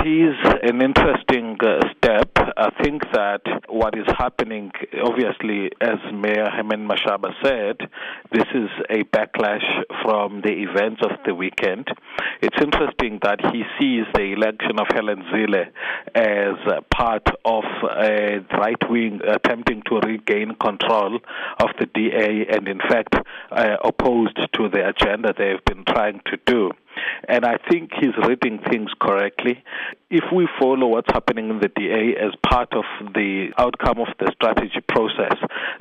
Is an interesting uh, step. I think that what is happening, obviously, as Mayor Herman Mashaba said, this is a backlash from the events of the weekend. It's interesting that he sees the election of Helen Zille as part of a right wing attempting to regain control of the DA and, in fact, uh, opposed to the agenda they've been trying to do. And I think he's reading things correctly. If we follow what's happening in the DA as part of the outcome of the strategy process,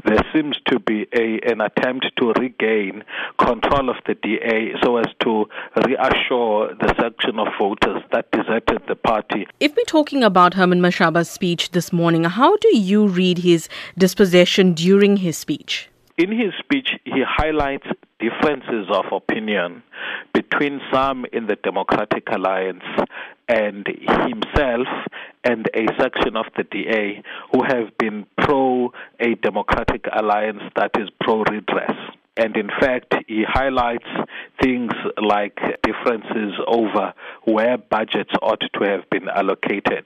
there seems to be a, an attempt to regain control of the DA so as to reassure the section of voters that deserted the party. If we're talking about Herman Mashaba's speech this morning, how do you read his disposition during his speech? In his speech, he highlights differences of opinion between some in the Democratic Alliance and himself and a section of the DA who have been pro a Democratic Alliance that is pro redress. And in fact, he highlights things like differences over where budgets ought to have been allocated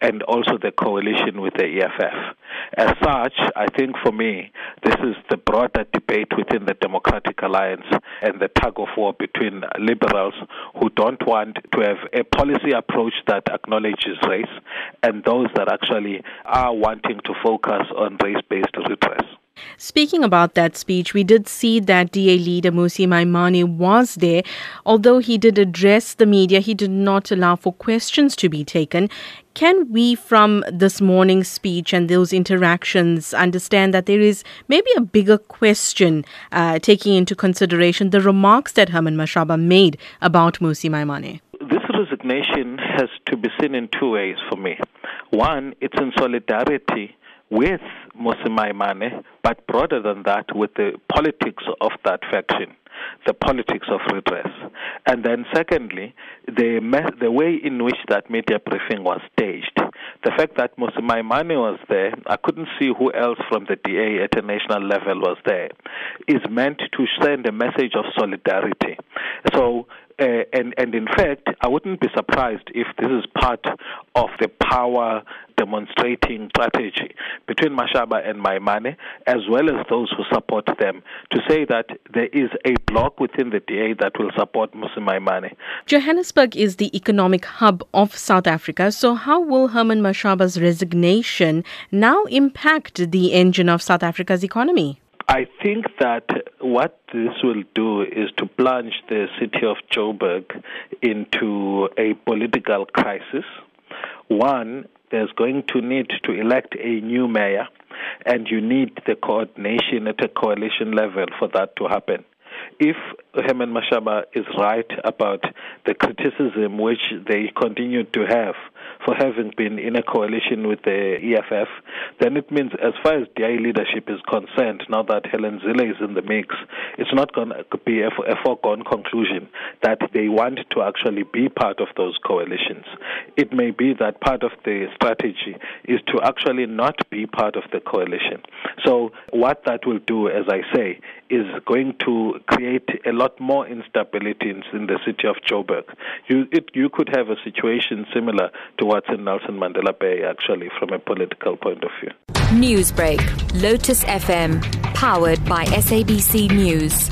and also the coalition with the EFF. As such, I think for me, this is the broader debate within the Democratic Alliance and the tug of war between liberals who don't want to have a policy approach that acknowledges race and those that actually are wanting to focus on race based redress. Speaking about that speech, we did see that DA leader Mmusi Maimane was there. Although he did address the media, he did not allow for questions to be taken. Can we, from this morning's speech and those interactions, understand that there is maybe a bigger question uh, taking into consideration the remarks that Herman Mashaba made about Mmusi Maimane? This resignation has to be seen in two ways for me. One, it's in solidarity with Mmusi Maimane, but broader than that, with the politics of that faction, the politics of redress. And then, secondly, the, me- the way in which that media briefing was staged. The fact that Mmusi Maimane was there, I couldn't see who else from the DA at a national level was there, is meant to send a message of solidarity. So, uh, and, and in fact, I wouldn't be surprised if this is part of the power demonstrating strategy between Mashaba and Maimane, as well as those who support them, to say that there is a bloc within the DA that will support Mmusi Maimane. Johannesburg is the economic hub of South Africa, so how will Herman Mashaba's resignation now impact the engine of South Africa's economy? I think that what this will do is to plunge the city of Joburg into a political crisis. One, there's going to need to elect a new mayor, and you need the coordination at a coalition level for that to happen if Herman Mashaba is right about the criticism which they continue to have for having been in a coalition with the EFF, then it means as far as DA leadership is concerned, now that Helen Zille is in the mix, it's not going to be a, a foregone conclusion that they want to actually be part of those coalitions. It may be that part of the strategy is to actually not be part of the coalition. So what that will do, as I say, is going to create a lot more instability in, in the city of Joburg. You, it, you could have a situation similar to what's in Nelson Mandela Bay, actually, from a political point of view. Newsbreak, Lotus FM, powered by SABC News.